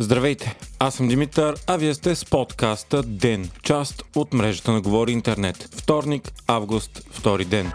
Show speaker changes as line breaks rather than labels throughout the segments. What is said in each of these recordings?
Здравейте, аз съм Димитър, а вие сте с подкаста ДЕН, част от мрежата на Говори Интернет. Вторник, август, втори ден.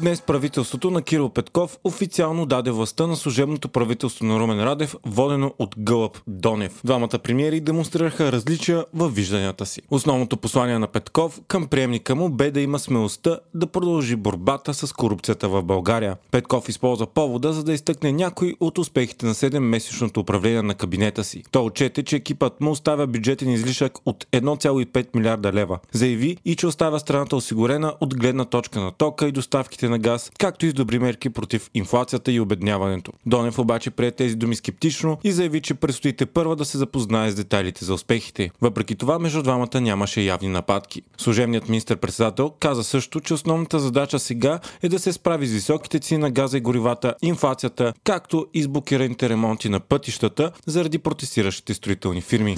Днес правителството на Кирил Петков официално даде властта на служебното правителство на Румен Радев, водено от Гълъб Донев. Двамата премиери демонстрираха различия във вижданията си. Основното послание на Петков към приемника му бе да има смелостта да продължи борбата с корупцията в България. Петков използва повода, за да изтъкне някои от успехите на 7-месечното управление на кабинета си. Той отчете, че екипът му оставя бюджетен излишък от 1,5 милиарда лева. Заяви и че оставя страната осигурена от гледна точка на тока и доставките цените на газ, както и с добри мерки против инфлацията и обедняването. Донев обаче прие тези думи скептично и заяви, че предстоите първа да се запознае с детайлите за успехите. Въпреки това, между двамата нямаше явни нападки. Служебният министр-председател каза също, че основната задача сега е да се справи с високите цени на газа и горивата, инфлацията, както и с блокираните ремонти на пътищата заради протестиращите строителни фирми.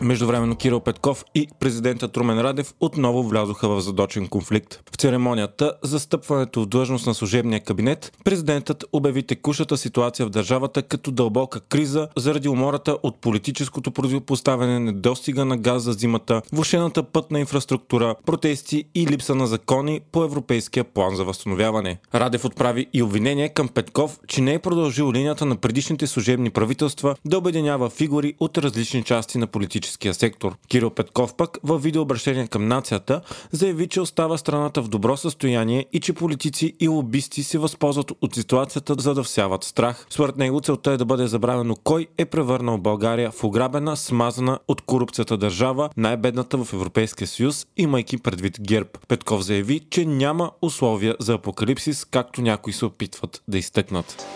Междувременно Кирил Петков и президентът Румен Радев отново влязоха в задочен конфликт. В церемонията за стъпването в длъжност на служебния кабинет, президентът обяви текущата ситуация в държавата като дълбока криза заради умората от политическото противопоставяне, недостига на газ за зимата, влушената пътна инфраструктура, протести и липса на закони по Европейския план за възстановяване. Радев отправи и обвинение към Петков, че не е продължил линията на предишните служебни правителства да обединява фигури от различни части на политическите политическия сектор. Кирил Петков пък във видеообращение към нацията заяви, че остава страната в добро състояние и че политици и лобисти се възползват от ситуацията за да всяват страх. Според него целта е да бъде забравено кой е превърнал България в ограбена, смазана от корупцията държава, най-бедната в Европейския съюз, имайки предвид ГЕРБ. Петков заяви, че няма условия за апокалипсис, както някои се опитват да изтъкнат.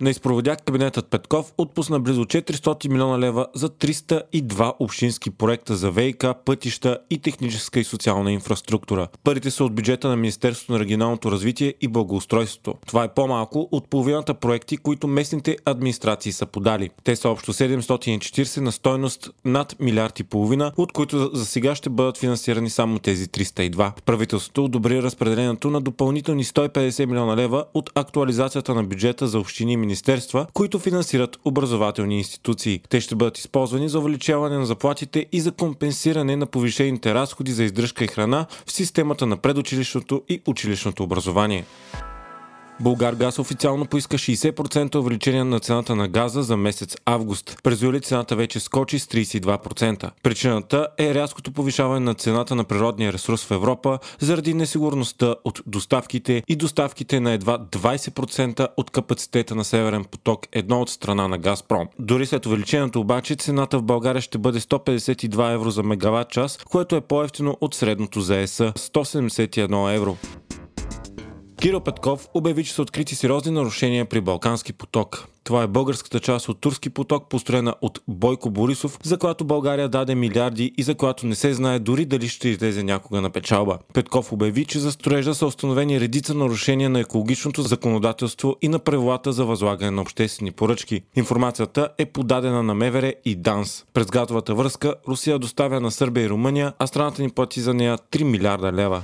На изпроводяк кабинетът Петков отпусна близо 400 милиона лева за 302 общински проекта за ВИК, пътища и техническа и социална инфраструктура. Парите са от бюджета на Министерството на регионалното развитие и благоустройството. Това е по-малко от половината проекти, които местните администрации са подали. Те са общо 740 на стойност над милиард и половина, от които за сега ще бъдат финансирани само тези 302. Правителството одобри разпределението на допълнителни 150 милиона лева от актуализацията на бюджета за общини и министерства, които финансират образователни институции. Те ще бъдат използвани за увеличаване на заплатите и за компенсиране на повишените разходи за издръжка и храна в системата на предучилищното и училищното образование. Българ Газ официално поиска 60% увеличение на цената на газа за месец август. През юли цената вече скочи с 32%. Причината е рязкото повишаване на цената на природния ресурс в Европа заради несигурността от доставките и доставките на едва 20% от капацитета на Северен поток, едно от страна на Газпром. Дори след увеличението обаче цената в България ще бъде 152 евро за мегаватт час, което е по-ефтино от средното за ЕС 171 евро. Кирил Петков обяви, че са открити сериозни нарушения при Балкански поток. Това е българската част от Турски поток, построена от Бойко Борисов, за която България даде милиарди и за която не се знае дори дали ще излезе някога на печалба. Петков обяви, че за строежа са установени редица нарушения на екологичното законодателство и на правилата за възлагане на обществени поръчки. Информацията е подадена на Мевере и ДАНС. През газовата връзка Русия доставя на Сърбия и Румъния, а страната ни плати за нея 3 милиарда лева.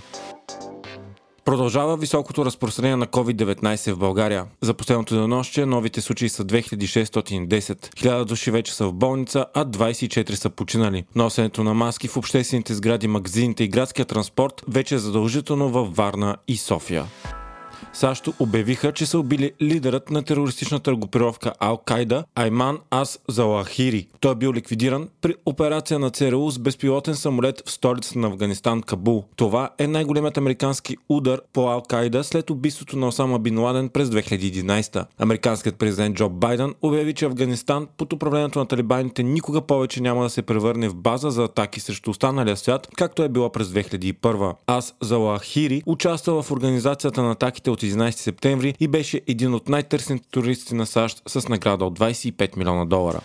Продължава високото разпространение на COVID-19 в България. За последното денонощие новите случаи са 2610. 1000 души вече са в болница, а 24 са починали. Носенето на маски в обществените сгради, магазините и градския транспорт вече е задължително във Варна и София. САЩ обявиха, че са убили лидерът на терористичната групировка Ал-Кайда Айман Ас Залахири. Той е бил ликвидиран при операция на ЦРУ с безпилотен самолет в столицата на Афганистан Кабул. Това е най-големият американски удар по Ал-Кайда след убийството на Осама Бин Ладен през 2011. Американският президент Джо Байден обяви, че Афганистан под управлението на талибаните никога повече няма да се превърне в база за атаки срещу останалия свят, както е било през 2001. Ас Залахири участва в организацията на атаките от 11 септември и беше един от най-търсените туристи на САЩ с награда от 25 милиона долара.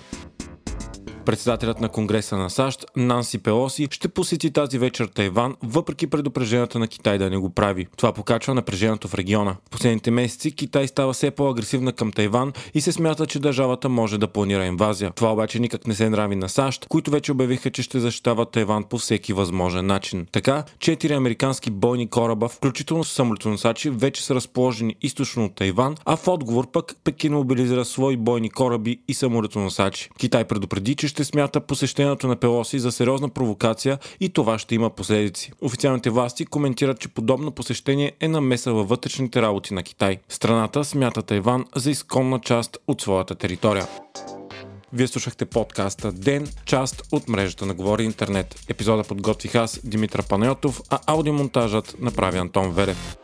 Председателят на Конгреса на САЩ, Нанси Пелоси, ще посети тази вечер Тайван, въпреки предупрежденията на Китай да не го прави. Това покачва напрежението в региона. В последните месеци Китай става все по-агресивна към Тайван и се смята, че държавата може да планира инвазия. Това обаче никак не се нрави на САЩ, които вече обявиха, че ще защитават Тайван по всеки възможен начин. Така, четири американски бойни кораба, включително с самолетоносачи, вече са разположени източно от Тайван, а в отговор пък Пекин мобилизира свои бойни кораби и самолетоносачи. Китай предупреди, че ще смята посещението на Пелоси за сериозна провокация и това ще има последици. Официалните власти коментират, че подобно посещение е намеса във вътрешните работи на Китай. Страната смята Тайван за изконна част от своята територия. Вие слушахте подкаста Ден, част от мрежата на Говори Интернет. Епизода подготвих аз, Димитър Панайотов, а аудиомонтажът направи Антон Велев.